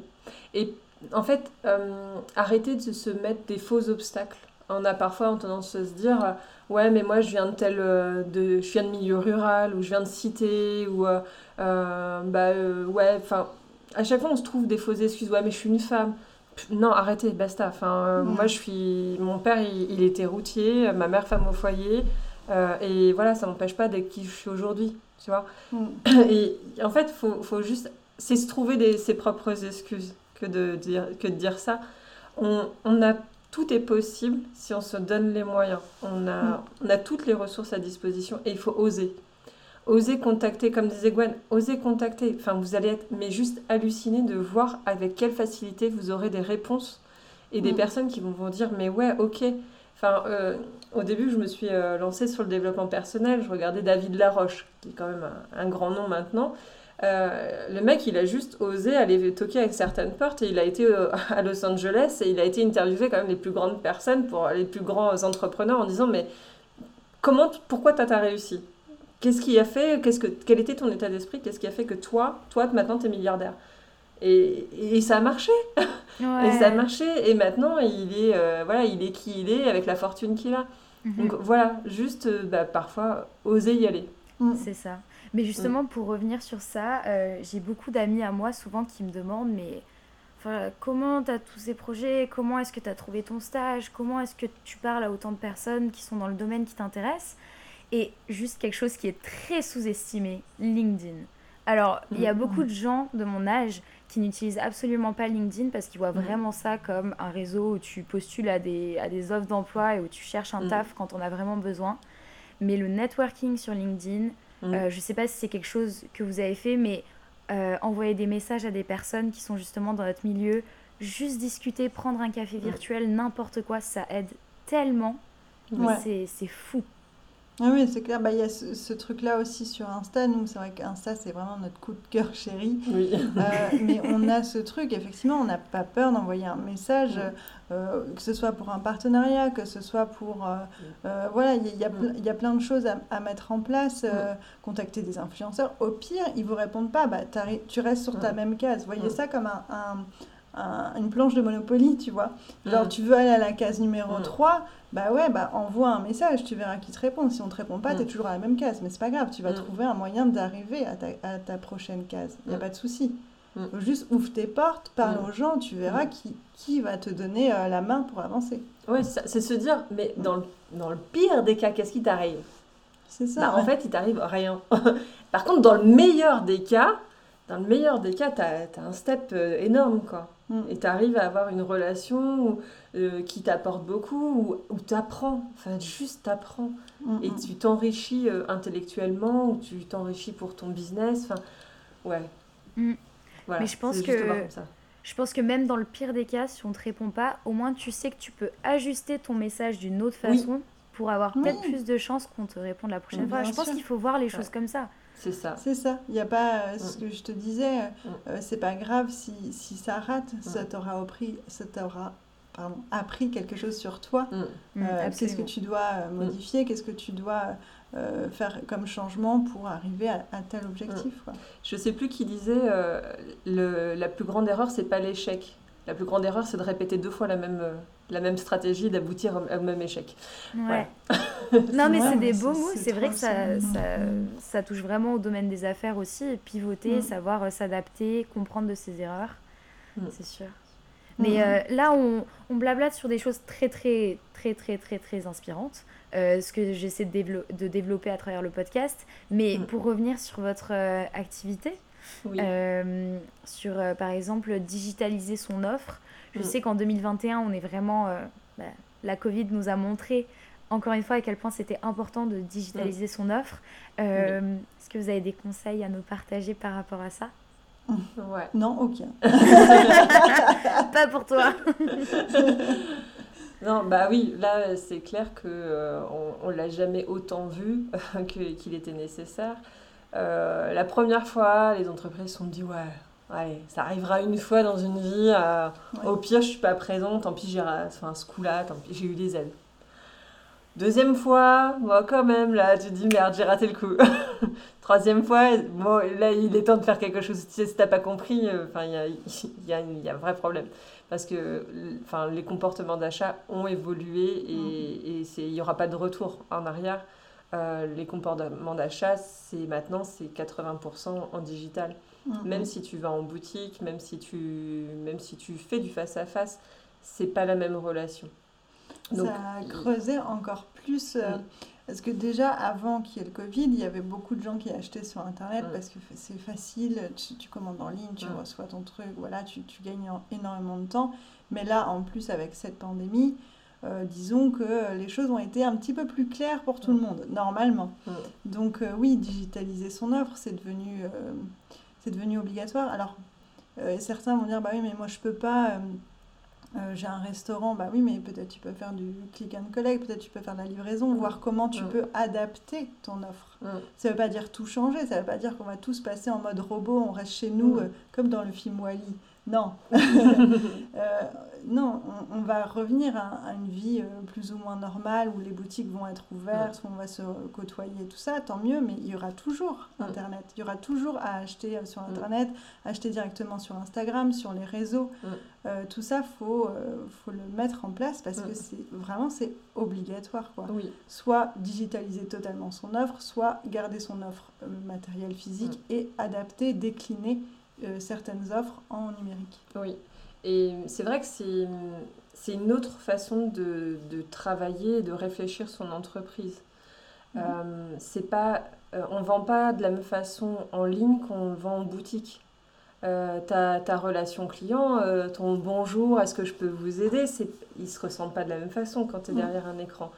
Et en fait, euh, arrêter de se mettre des faux obstacles. On a parfois tendance à se dire euh, ouais mais moi je viens de tel euh, de je viens de milieu rural ou je viens de cité ou euh, euh, bah euh, ouais enfin à chaque fois on se trouve des fausses excuses ouais mais je suis une femme non arrêtez basta enfin euh, moi je suis mon père il, il était routier ma mère femme au foyer euh, et voilà ça m'empêche pas d'être qui je suis aujourd'hui tu vois Mm. et en fait, faut, faut juste, c'est se trouver des, ses propres excuses que de dire, que de dire ça. On, on a, tout est possible si on se donne les moyens. On a, Mm. on a toutes les ressources à disposition et il faut oser. Oser contacter, comme disait Gwen, oser contacter. Enfin, vous allez être, mais juste halluciné de voir avec quelle facilité vous aurez des réponses et des Mm. personnes qui vont vous dire, mais ouais, ok. Enfin, euh, au début, je me suis euh, lancée sur le développement personnel. Je regardais David Laroche, qui est quand même un, un grand nom maintenant. Euh, le mec, il a juste osé aller toquer avec certaines portes et il a été euh, à Los Angeles et il a été interviewé quand même les plus grandes personnes pour les plus grands entrepreneurs en disant mais comment, pourquoi t'as t'as réussi? Qu'est-ce qui a fait Qu'est-ce que quel était ton état d'esprit Qu'est-ce qui a fait que toi, toi maintenant t'es milliardaire? Et, et ça a marché. Ouais. et ça a marché. Et maintenant il est euh, voilà il est qui il est avec la fortune qu'il a. Mhm. donc voilà juste euh, bah, parfois oser y aller. C'est ça. Mais justement, pour revenir sur ça, euh, j'ai beaucoup d'amis à moi souvent qui me demandent mais enfin, comment tu as tous ces projets? Comment est-ce que tu as trouvé ton stage? Comment est-ce que tu parles à autant de personnes qui sont dans le domaine qui t'intéresse Et juste quelque chose qui est très sous-estimé, LinkedIn. Alors, il y a Mhm. beaucoup de gens de mon âge qui n'utilisent absolument pas LinkedIn parce qu'ils voient Mhm. vraiment ça comme un réseau où tu postules à des, à des offres d'emploi et où tu cherches un Mhm. taf quand on a vraiment besoin. Mais le networking sur LinkedIn, euh, je ne sais pas si c'est quelque chose que vous avez fait, mais euh, envoyer des messages à des personnes qui sont justement dans notre milieu, juste discuter, prendre un café virtuel, n'importe quoi, ça aide tellement. Ouais. c'est fou. Ah oui, c'est clair. Bah, Il y a ce, ce truc-là aussi sur Insta. Nous, c'est vrai qu'Insta, c'est vraiment notre coup de cœur chéri. oui Euh, mais on a ce truc, effectivement, on n'a pas peur d'envoyer un message, euh, que ce soit pour un partenariat, que ce soit pour... euh, voilà, il y, a- il y a ple- y a plein de choses à, à mettre en place, contacter des influenceurs. Au pire, ils vous répondent pas, bah, tu restes sur ta même case. Voyez ça comme un, un- un- une planche de Monopoly, tu vois. Genre, Mm. tu veux aller à la case numéro Mm. 3, bah ouais, bah envoie un message, tu verras qui te répond. Si on te répond pas, Mm. t'es toujours à la même case, mais c'est pas grave, tu vas Mm. trouver un moyen d'arriver à ta, à ta prochaine case. Il n'y a Mm. pas de souci. Juste ouvre tes portes, parle aux gens, tu verras qui, qui va te donner euh, la main pour avancer. Oui, c'est se dire, mais dans le, dans le pire des cas, qu'est-ce qui t'arrive? C'est ça. Bah, En fait, il t'arrive rien. Par contre, dans le meilleur des cas, dans le meilleur des cas, tu as, un step euh, énorme, quoi. Mm. Et tu arrives à avoir une relation euh, qui t'apporte beaucoup, où, tu apprends, enfin, juste t'apprends. Mm, Et mm. tu t'enrichis euh, intellectuellement, ou tu t'enrichis pour ton business, enfin, ouais. Mm. Voilà, Mais je pense que-. Je pense que même dans le pire des cas, si on te répond pas, au moins tu sais que tu peux ajuster ton message d'une autre Oui. façon pour avoir Oui. peut-être plus de chances qu'on te réponde la prochaine fois. Je pense qu'il faut voir les choses Ouais. comme ça. C'est ça. C'est ça. Il n'y a pas euh, ce que je te disais. euh, Mm. euh, c'est pas grave si, si ça rate. Ça t'aura appris, ça t'aura pardon, appris quelque chose sur toi. Mm. Mm, Euh, qu'est-ce que tu dois euh, modifier Qu'est-ce que tu dois euh, faire comme changement pour arriver à, à tel objectif quoi. Je sais plus qui disait euh, le, la plus grande erreur, c'est pas l'échec. La plus grande erreur, c'est de répéter deux fois la même, la même stratégie, d'aboutir au, au même échec. Ouais. non, mais c'est des beaux mots. c'est vrai que ça, ça. Mm. touche vraiment au domaine des affaires aussi. Pivoter, Mm. savoir euh, s'adapter, comprendre de ses erreurs. Mm. C'est sûr. Mm. Mais euh, là, on, on blablate sur des choses très, très, très, très, très, très inspirantes. euh, ce que j'essaie de, dévelop- de développer à travers le podcast. Mais Mm. pour revenir sur votre euh, activité, Oui. sur par exemple digitaliser son offre. Je Mm. sais qu'en 2021, on est vraiment. bah, la Covid nous a montré encore une fois à quel point c'était important de digitaliser son offre. Euh, Est-ce que vous avez des conseils à nous partager par rapport à ça? Ouais. Non, aucun. Pas pour toi Non, bah oui, là, c'est clair que euh, on, on l'a jamais autant vu que- qu'il était nécessaire. Euh, la première fois, les entreprises se sont dit, ouais, allez, ça arrivera une fois dans une vie. euh, Ouais. Au pire, je suis pas présente, tant pis, j'ai enfin, ce coup-là, tant pis, j'ai eu des aides. Deuxième fois, bon, quand même, là, tu te dis, merde, j'ai raté le coup. Troisième fois, bon, là, il est temps de faire quelque chose. Si t'as pas compris, euh, enfin, il y a, y, a, y a un vrai problème. Parce que enfin, les comportements d'achat ont évolué et, c'est- il n'y aura pas de retour en arrière. Euh, les comportements d'achat, c'est maintenant, c'est 80% en digital. Mm. Même si tu vas en boutique, même si tu, même si tu fais du face-à-face, c'est pas la même relation. Donc, ça a creusé encore plus. euh, Mm. Parce que déjà, avant qu'il y ait le Covid, il y avait beaucoup de gens qui achetaient sur Internet Mm. parce que c'est facile, tu, tu commandes en ligne, tu Mm. reçois ton truc, voilà, tu, tu gagnes en- énormément de temps. Mais là, en plus, avec cette pandémie, euh, disons que les choses ont été un petit peu plus claires pour tout le monde, normalement. Donc euh, oui, digitaliser son offre, c'est devenu, c'est devenu obligatoire. Alors, certains vont dire, bah oui, mais moi je peux pas, euh, j'ai un restaurant, bah oui, mais peut-être tu peux faire du click and collect, peut-être tu peux faire de la livraison, Mm. voir comment tu Mm. peux adapter ton offre. Mm. Ça veut pas dire tout changer, ça veut pas dire qu'on va tous passer en mode robot, on reste chez nous, euh, comme dans le film Wally. Non. Euh, non, on, on va revenir à, à une vie euh, plus ou moins normale où les boutiques vont être ouvertes, où on va se côtoyer, tout ça, tant mieux, mais il y aura toujours. Internet. Il y aura toujours à acheter euh, sur. Internet, acheter directement sur Instagram, sur les réseaux. Euh, tout ça, il faut, faut le mettre en place parce que c'est vraiment c'est obligatoire. Quoi. oui. Soit digitaliser totalement son offre, soit garder son offre matérielle physique et adapter, décliner certaines offres en numérique. Oui, et c'est vrai que c'est, c'est une autre façon de, de travailler et de réfléchir son entreprise. Mhm. Euh, c'est pas, euh, on ne vend pas de la même façon en ligne qu'on vend en boutique. Euh, ta, ta relation client, euh, ton bonjour, est-ce que je peux vous aider, c'est, ils ne se ressentent pas de la même façon quand tu es derrière un écran.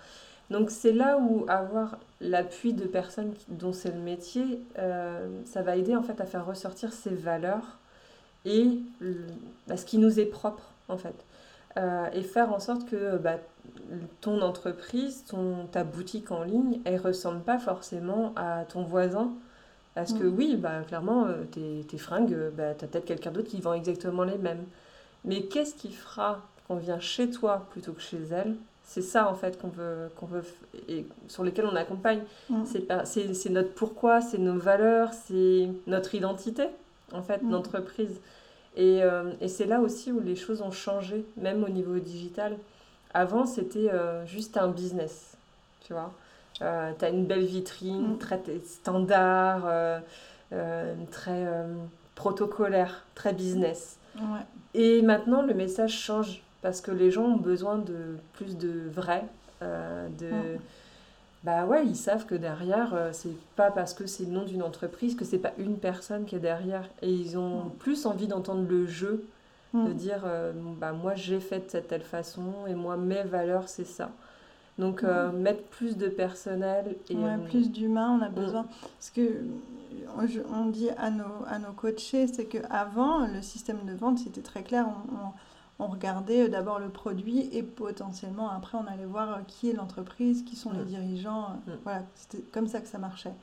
Donc c'est là où avoir l'appui de personnes dont c'est le métier, euh, ça va aider en fait à faire ressortir ses valeurs et le- bah, ce qui nous est propre en fait. Euh, et faire en sorte que bah, ton entreprise, ton, ta boutique en ligne, elle ressemble pas forcément à ton voisin. Parce que Mm. oui, bah, clairement, euh, tes, tes fringues, bah, tu as peut-être quelqu'un d'autre qui vend exactement les mêmes. Mais qu'est-ce qui fera qu'on vient chez toi plutôt que chez elle C'est ça en fait qu'on veut, qu'on veut et sur lesquels on accompagne. Mm. C'est C'est notre pourquoi, c'est nos valeurs, c'est notre identité en fait, Mm. d'entreprise. Et, euh, et c'est là aussi où les choses ont changé, même au niveau digital. Avant, c'était euh, juste un business, tu vois. tu as une belle vitrine, Mm. très standard, euh, euh, très, euh, protocolaire, très business. Ouais. Et maintenant, le message change parce que les gens ont besoin de plus de vrai, euh, de... Mm. Bah ouais, ils savent que derrière, euh, c'est pas parce que c'est le nom d'une entreprise que c'est pas une personne qui est derrière. Et ils ont Mm. plus envie d'entendre le jeu, de Mm. dire euh, bah moi j'ai fait de cette telle façon et moi mes valeurs c'est ça. Donc euh, mettre plus de personnel et plus d'humain, on a besoin. Parce que on dit à nos, à nos coachés, c'est qu'avant, le système de vente, c'était très clair. On, on- on regardait euh, d'abord le produit et potentiellement, après, on allait voir euh, qui est l'entreprise, qui sont les Mm. dirigeants. euh, Mm. Voilà, c'était comme ça que ça marchait.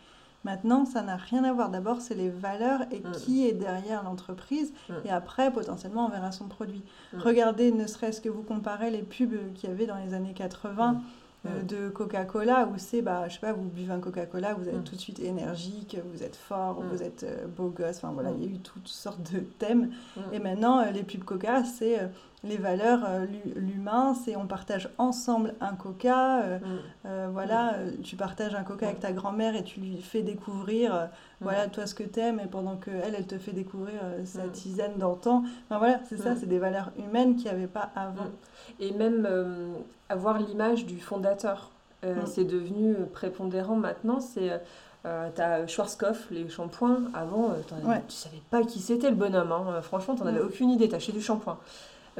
Maintenant, ça n'a rien à voir. D'abord, c'est les valeurs et Mm. qui est derrière l'entreprise. Et après, potentiellement, on verra son produit. Regardez, ne serait-ce que vous comparez les pubs qu'il y avait dans les années 80 euh, Mm. de Coca-Cola, où c'est, bah, je sais pas, vous buvez un Coca-Cola, vous êtes Mm. tout de suite énergique, vous êtes fort, Mm. vous êtes euh, beau gosse. Enfin voilà, il y a eu toutes sortes de thèmes. Et maintenant, euh, les pubs Coca, c'est euh, les valeurs, euh, l'hu- l'humain, c'est on partage ensemble un Coca. euh, Mm. euh, voilà, euh, tu partages un coca avec ta grand-mère et tu lui fais découvrir, voilà, toi ce que t'aimes, et pendant que elle, elle te fait découvrir sa Mm. tisane d'antan. Enfin voilà, c'est ça, Mm. c'est des valeurs humaines qu'il n'y avait pas avant. Et même euh, avoir l'image du fondateur. Mm. C'est devenu prépondérant maintenant. C'est euh, t'as Schwarzkopf, les shampoings. Avant, euh, Ouais. tu savais pas qui c'était le bonhomme. hein. Franchement, t'en avais Mm. aucune idée. T'achetais du shampoing.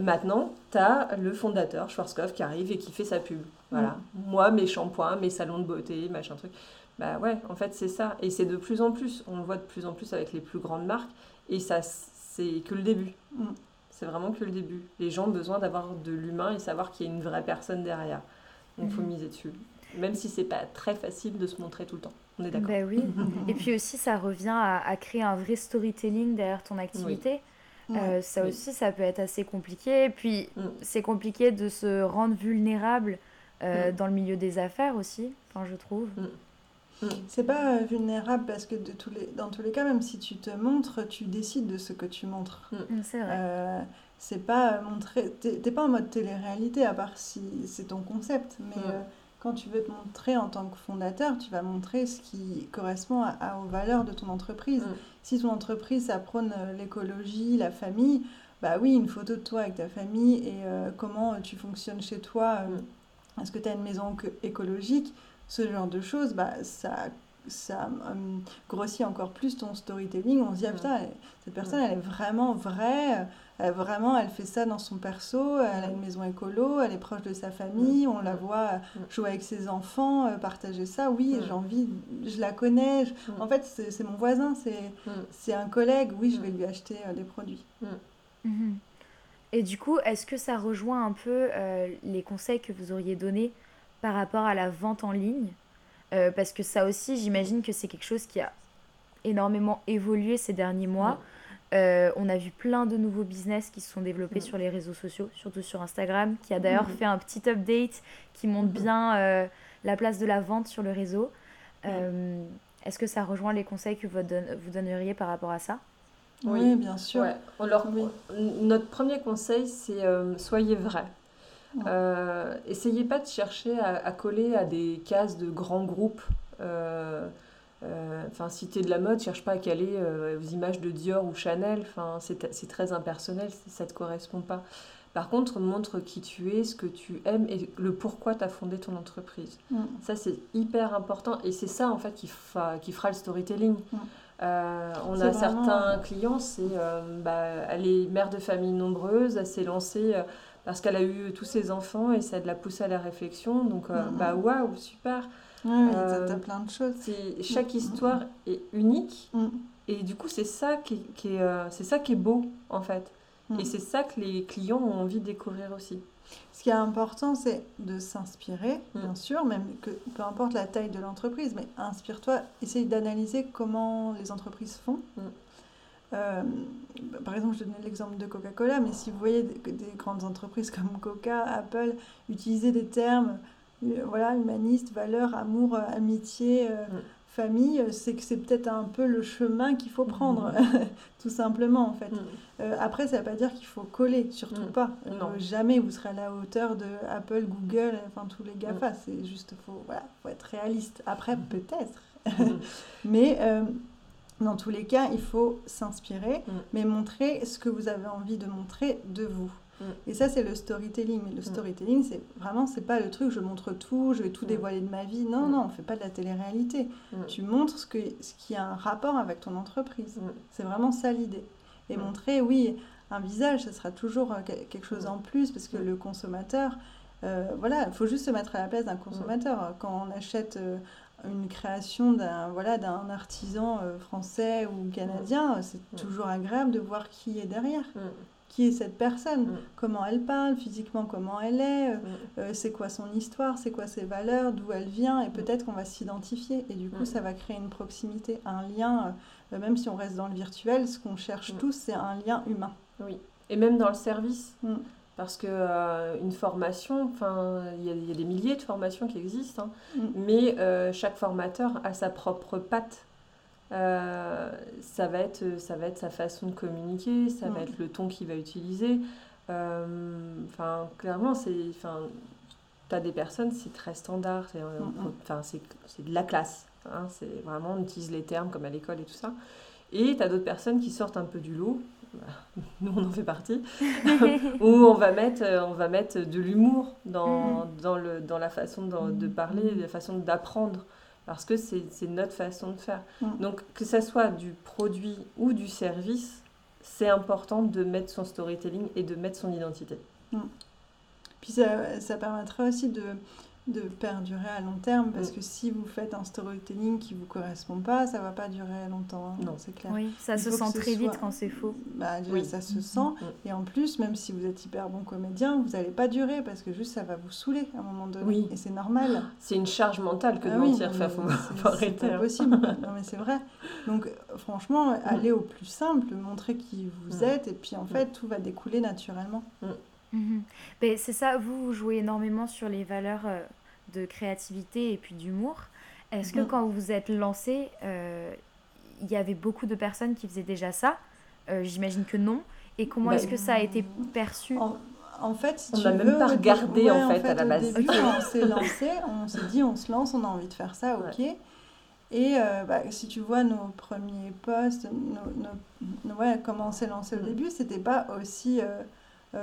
Maintenant, t'as le fondateur Schwarzkopf qui arrive et qui fait sa pub. Voilà. Moi, mes shampoings, mes salons de beauté, machin truc. Bah ouais, en fait, c'est ça. Et c'est de plus en plus. On le voit de plus en plus avec les plus grandes marques. Et ça, c'est que le début. Mm. C'est vraiment que le début. Les gens ont besoin d'avoir de l'humain et savoir qu'il y a une vraie personne derrière. Donc, il faut Mhm. miser dessus. Même si c'est pas très facile de se montrer tout le temps. On est d'accord. Ben oui. Et puis aussi, ça revient à, à créer un vrai storytelling derrière ton activité. Ouais. Euh, ça Oui. aussi, ça peut être assez compliqué. Puis, Mm. c'est compliqué de se rendre vulnérable euh, Mm. dans le milieu des affaires aussi, enfin, je trouve. C'est pas euh, vulnérable parce que de tous les, dans tous les cas, même si tu te montres, tu décides de ce que tu montres. Mm, C'est vrai. Euh, c'est pas montrer. T'es pas en mode télé-réalité, à part si c'est ton concept. Mais euh, quand tu veux te montrer en tant que fondateur, tu vas montrer ce qui correspond à, à- aux valeurs de ton entreprise. Mm. Si ton entreprise, ça prône euh, l'écologie, la famille, bah oui, une photo de toi avec ta famille et euh, comment tu fonctionnes chez toi. euh, Mm. Est-ce que tu as une maison que- écologique Ce genre de choses, bah, ça, ça euh, grossit encore plus ton storytelling. On se dit, ah, Mm. putain, cette personne, elle est vraiment vraie. Euh, Elle, vraiment, elle fait ça dans son perso. Elle a une maison écolo, elle est proche de sa famille. On la voit euh, jouer avec ses enfants, euh, partager ça. Oui, Mm. j'ai envie, je la connais. je- Mm. En fait, c'est mon voisin, c'est Mm. c'est un collègue. Oui, je vais lui acheter euh, des produits. Mhm. Et du coup, est-ce que ça rejoint un peu euh, les conseils que vous auriez donnés par rapport à la vente en ligne? Euh, Parce que ça aussi, j'imagine que c'est quelque chose qui a énormément évolué ces derniers mois. Euh, on a vu plein de nouveaux business qui se sont développés Mm. sur les réseaux sociaux, surtout sur Instagram, qui a d'ailleurs Mhm. fait un petit update qui montre bien euh, la place de la vente sur le réseau. Euh, Est-ce que ça rejoint les conseils que vous, donne- vous donneriez par rapport à ça? Oui, Oui. bien sûr. Ouais. Oui. Notre premier conseil, c'est euh, soyez vrai. Euh, essayez pas de chercher à, à coller à des cases de grands groupes. Euh, Enfin, si t'es de la mode, cherche pas à caler euh, aux images de Dior ou Chanel. Enfin, c'est très impersonnel, ça te correspond pas. Par contre, montre qui tu es, ce que tu aimes et le pourquoi tu as fondé ton entreprise. Mm. Ça, c'est hyper important et c'est ça en fait qui, fa- qui fera le storytelling. Mm. Euh, on a vraiment, certains clients, c'est euh, bah, elle est mère de famille nombreuse, elle s'est lancée euh, parce qu'elle a eu tous ses enfants et ça l'a poussé à la réflexion. Donc, euh, Mm. bah waouh, super. T'as- Euh, t'as plein de choses. C'est, chaque Mm. histoire est unique Mm. et du coup, c'est ça qui, est- qui est, euh, c'est ça qui est beau en fait. Mm. Et c'est ça que les clients ont envie de découvrir aussi. Ce qui est important, c'est de s'inspirer, Mm. bien sûr, même que peu importe la taille de l'entreprise, mais inspire-toi, essaye d'analyser comment les entreprises font. Mm. Euh, bah, par exemple, je donnais l'exemple de Coca-Cola, mais si vous voyez des, grandes entreprises comme Coca, Apple, utiliser des termes voilà, humanistes, valeurs, amour, euh, amitié, euh, Mm. famille, euh, c'est que c'est peut-être un peu le chemin qu'il faut prendre, tout simplement en fait. Mm. Euh, après, ça ne veut pas dire qu'il faut coller, surtout Mm. pas. Euh, jamais vous serez à la hauteur de Apple, Google, enfin tous les GAFA. Mm. C'est juste, faut, voilà, faut être réaliste. Après, peut-être. Mm. Mais euh, Dans tous les cas, il faut s'inspirer, Mm. mais montrer ce que vous avez envie de montrer de vous. Mm. Et ça, c'est le storytelling. Mais le storytelling, c'est vraiment, c'est pas le truc, je montre tout, je vais tout Mm. dévoiler de ma vie. Non, Mm. non, on fait pas de la télé-réalité. Mm. Tu montres ce, que, ce qui a un rapport avec ton entreprise. Mm. C'est vraiment ça l'idée. Et Mm. montrer, oui, un visage, ce sera toujours euh, que- quelque chose Mm. en plus, parce que Mm. le consommateur, euh, voilà, il faut juste se mettre à la place d'un consommateur. Quand on achète euh, une création d'un voilà, d'un artisan euh, français ou canadien, c'est Mm. toujours agréable de voir qui est derrière, Mm. Qui est cette personne, Mm. comment elle parle, physiquement comment elle est, euh, Mm. euh, c'est quoi son histoire, c'est quoi ses valeurs, d'où elle vient, et peut-être qu'on va s'identifier. Et du coup, Mm. ça va créer une proximité, un lien, euh, même si on reste dans le virtuel, ce qu'on cherche Mm. tous, c'est un lien humain. Oui. Et même dans le service. Mm. Parce que euh, une formation, enfin, il y, a- il y a des milliers de formations qui existent, hein. Mm. mais chaque formateur a sa propre patte. Euh, ça, va être, ça va être sa façon de communiquer, ça va Mm. être le ton qu'il va utiliser. Euh, Enfin, clairement, c'est, enfin, t'as des personnes, c'est très standard, c'est, euh, Mm, mm. c'est de la classe. hein. c'est vraiment, on utilise les termes comme à l'école et tout ça. Et t'as d'autres personnes qui sortent un peu du lot. Nous, on en fait partie où on va mettre, euh, on va mettre de l'humour dans, dans, le, dans la façon de, de parler, la façon d'apprendre, parce que c'est notre façon de faire. Mm. Donc, que ça soit du produit ou du service, c'est important de mettre son storytelling et de mettre son identité. Puis ça, ça permettra aussi de, de perdurer à long terme, parce Mm. que si vous faites un storytelling qui ne vous correspond pas, ça ne va pas durer longtemps, hein, Non. c'est clair. Oui, ça Il se sent très vite quand c'est faux. Bah, déjà, Oui. ça se sent. Mm. Et en plus, même si vous êtes hyper bon comédien, vous n'allez pas durer parce que juste ça va vous saouler à un moment donné. Oui. Et c'est normal. C'est une charge mentale que de Ah oui, mentir. faut, c'est- faut c'est arrêter. pas hein. possible. non, mais c'est vrai. Donc, franchement, allez au plus simple, montrez qui vous Mm. êtes, et puis en fait, tout va découler naturellement. Mhm. Ben, c'est ça, vous, vous jouez énormément sur les valeurs euh, de créativité et puis d'humour. Est-ce que Mhm. quand vous vous êtes lancé, euh, il y avait beaucoup de personnes qui faisaient déjà ça? Euh, J'imagine que non. Et comment Bah, est-ce que ça a été perçu? En, en fait, si On tu n'a même veux, pas au dé- regardé, en fait, à la au base. début, on s'est lancé, on s'est dit, on se lance, on a envie de faire ça, ok. Et euh, bah, si tu vois nos premiers posts, nos, nos- nos- ouais, comment on s'est lancé au Mm. début, c'était pas aussi euh,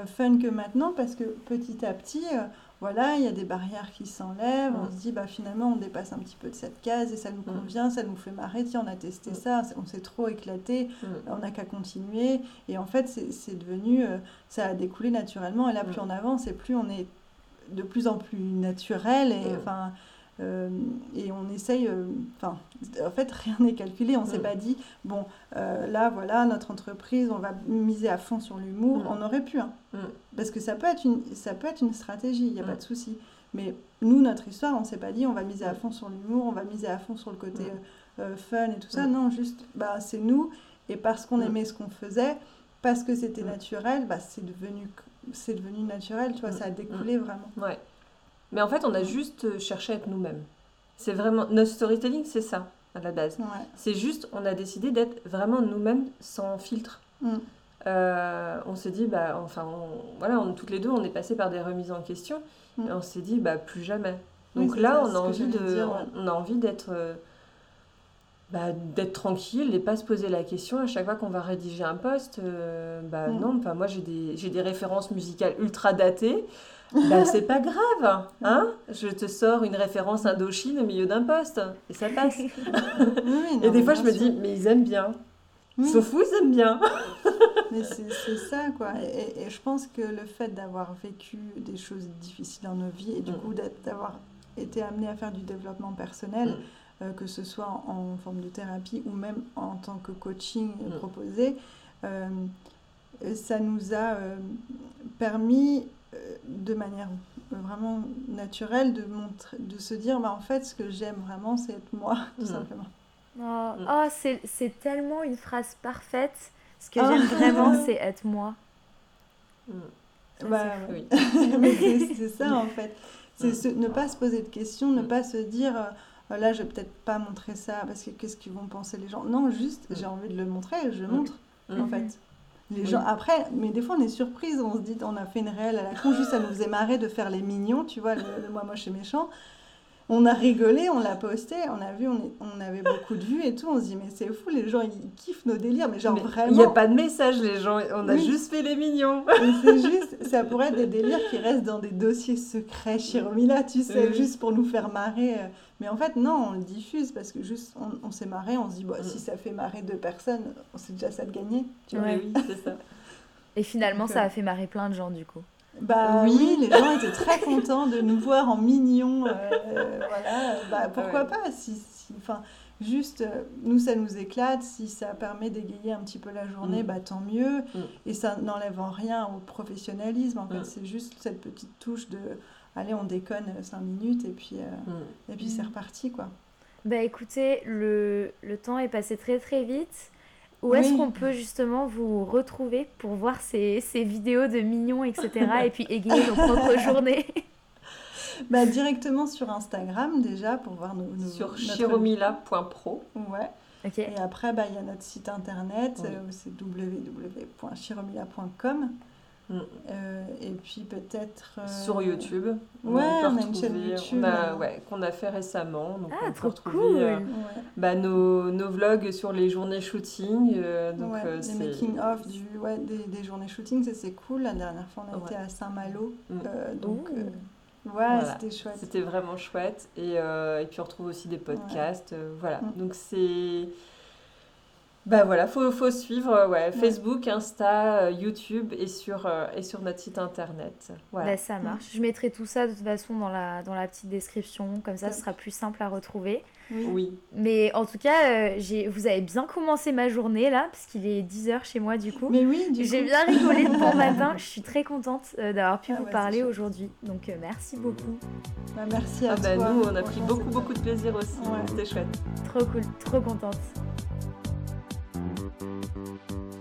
fun que maintenant parce que petit à petit, euh, voilà, il y a des barrières qui s'enlèvent. On Mm. se dit, bah finalement, on dépasse un petit peu de cette case et ça nous Mm. convient, ça nous fait marrer. Tiens, on a testé Mm. ça, on s'est trop éclaté on n'a qu'à continuer. Et en fait, c'est devenu, euh, ça a découlé naturellement. Et là, plus on avance, et plus on est de plus en plus naturel. Et, enfin, euh, et on essaye, euh, enfin, en fait, rien n'est calculé. On s'est Mm. pas dit, bon, euh, là, voilà, notre entreprise, on va miser à fond sur l'humour. Mm. On aurait pu, hein. Mm. parce que ça peut être une, ça peut être une stratégie, il n'y a pas de souci. Mais nous, notre histoire, on s'est pas dit, on va miser à fond sur l'humour, on va miser à fond sur le côté fun et tout ça. Non, juste, bah, c'est nous. Et parce qu'on aimait ce qu'on faisait, parce que c'était naturel, bah, c'est devenu, c'est devenu naturel, tu vois, ça a découlé vraiment. Ouais. Mais en fait, on a juste euh, cherché à être nous-mêmes. C'est vraiment. Notre storytelling, c'est ça, à la base. Ouais. C'est juste, on a décidé d'être vraiment nous-mêmes sans filtre. Mm. Euh, on s'est dit, bah, enfin, on- voilà, on, toutes les deux, on est passé par des remises en question. Mm. Et on s'est dit, bah, plus jamais. Donc là, ça, on, a envie de, j'allais dire, ouais. on, on a envie d'être. euh, bah, d'être tranquille et pas se poser la question à chaque fois qu'on va rédiger un post. euh, bah Mm. non, moi j'ai des, j'ai des références musicales ultra datées. Bah c'est pas grave, hein Je te sors une référence Indochine au milieu d'un post et ça passe. Oui, oui, non, et des fois je me sûr. dis, mais ils aiment bien. Oui. Sauf vous, ils aiment bien. Mais c'est ça, quoi. Et, je pense que le fait d'avoir vécu des choses difficiles dans nos vies et du Mm. coup d'avoir été amené à faire du développement personnel, Mm. euh, que ce soit en, en forme de thérapie ou même en tant que coaching Mm. proposé, euh, ça nous a euh, permis de manière vraiment naturelle de, montrer, de se dire bah, en fait ce que j'aime vraiment c'est être moi tout Mm. simplement. Oh, Mm. oh, c'est c'est tellement une phrase parfaite. Ce que Ah. j'aime vraiment, c'est être moi. Mm. Ça, Bah, c'est ouais. Oui. Mais c'est c'est ça en fait. C'est Mm. ne pas se poser de questions, ne pas se dire euh, là je vais peut-être pas montrer ça parce que qu'est-ce qu'ils vont penser les gens. Non, juste j'ai envie de le montrer, je le montre en fait. Les Oui. gens après, mais des fois on est surprise, on se dit on a fait une réelle à la con, juste ça nous faisait marrer de faire les mignons, tu vois, le, le moi moche et méchant. On a rigolé, on l'a posté, on a vu, on, est- on avait beaucoup de vues et tout. On se dit, mais c'est fou, les gens, ils kiffent nos délires. Mais genre Mais vraiment. Il n'y a pas de message, les gens. On a Oui. juste fait les mignons. Et c'est juste, ça pourrait être des délires qui restent dans des dossiers secrets chez Romila, tu sais, Oui. juste pour nous faire marrer. Mais en fait, non, on le diffuse parce que juste, on, on s'est marré, on se dit, bah, Mm. si ça fait marrer deux personnes, c'est déjà ça de gagner. Tu vois. Ouais. Oui, c'est ça. Et finalement, Donc, ça euh, a fait marrer plein de gens du coup. Bah Oui. oui. les gens étaient très contents de nous voir en mignons. euh, voilà, bah pourquoi Ouais. pas si, si- enfin, juste, euh, nous, ça nous éclate. Si ça permet d'égayer un petit peu la journée, Mm. bah tant mieux. Mm. Et ça n'enlève en rien au professionnalisme. En fait, Mm. c'est juste cette petite touche de, allez, on déconne 5 minutes et puis, euh, Mm. et puis c'est reparti, quoi. Bah écoutez, le, le temps est passé très très vite. Où est-ce Oui. qu'on peut justement vous retrouver pour voir ces, ces vidéos de mignons, etc. et puis égayer nos propres journées? Bah, directement sur Instagram déjà pour voir nos, nos Sur notre- chiromila.pro. Ouais. Et après, bah, il y a notre site internet, Oui. euh, c'est www.chiromila.com. Mm. Euh, et puis peut-être. euh, Sur YouTube. Ouais, peut on a une chaîne YouTube, on a- ouais, qu'on a fait récemment. Donc Ah, on peut trop retrouver, cool euh, Ouais. bah, nos, nos vlogs sur les journées shooting. euh, donc, Ouais, euh, les c'est- making-of du, ouais, des, des journées shooting, ça c'est cool. La dernière fois, on a Ouais. été à Saint-Malo. Mm. euh, donc, euh, ouais, Voilà. c'était chouette. C'était vraiment chouette. Et, euh, et puis on retrouve aussi des podcasts. euh, voilà. Mm. Donc c'est. Bah voilà, faut, faut suivre euh, ouais, Facebook, Insta, euh, YouTube et sur, euh, et sur notre site internet. Voilà. Bah, ça marche. Je mettrai tout ça de toute façon dans la, dans la petite description, comme ça ce sera plus simple à retrouver. Oui. Oui. Mais en tout cas, euh, j'ai, vous avez bien commencé ma journée là, parce qu'il est 10h chez moi du coup. Mais oui, du J'ai bien rigolé de bon matin, je suis très contente euh, d'avoir pu Ah vous ouais, parler aujourd'hui. Donc euh, merci beaucoup, Bah, merci à Ah bah, toi. nous, on a pris beaucoup, beaucoup de plaisir aussi. Ouais. C'était chouette. trop cool, trop contente. どうぞ。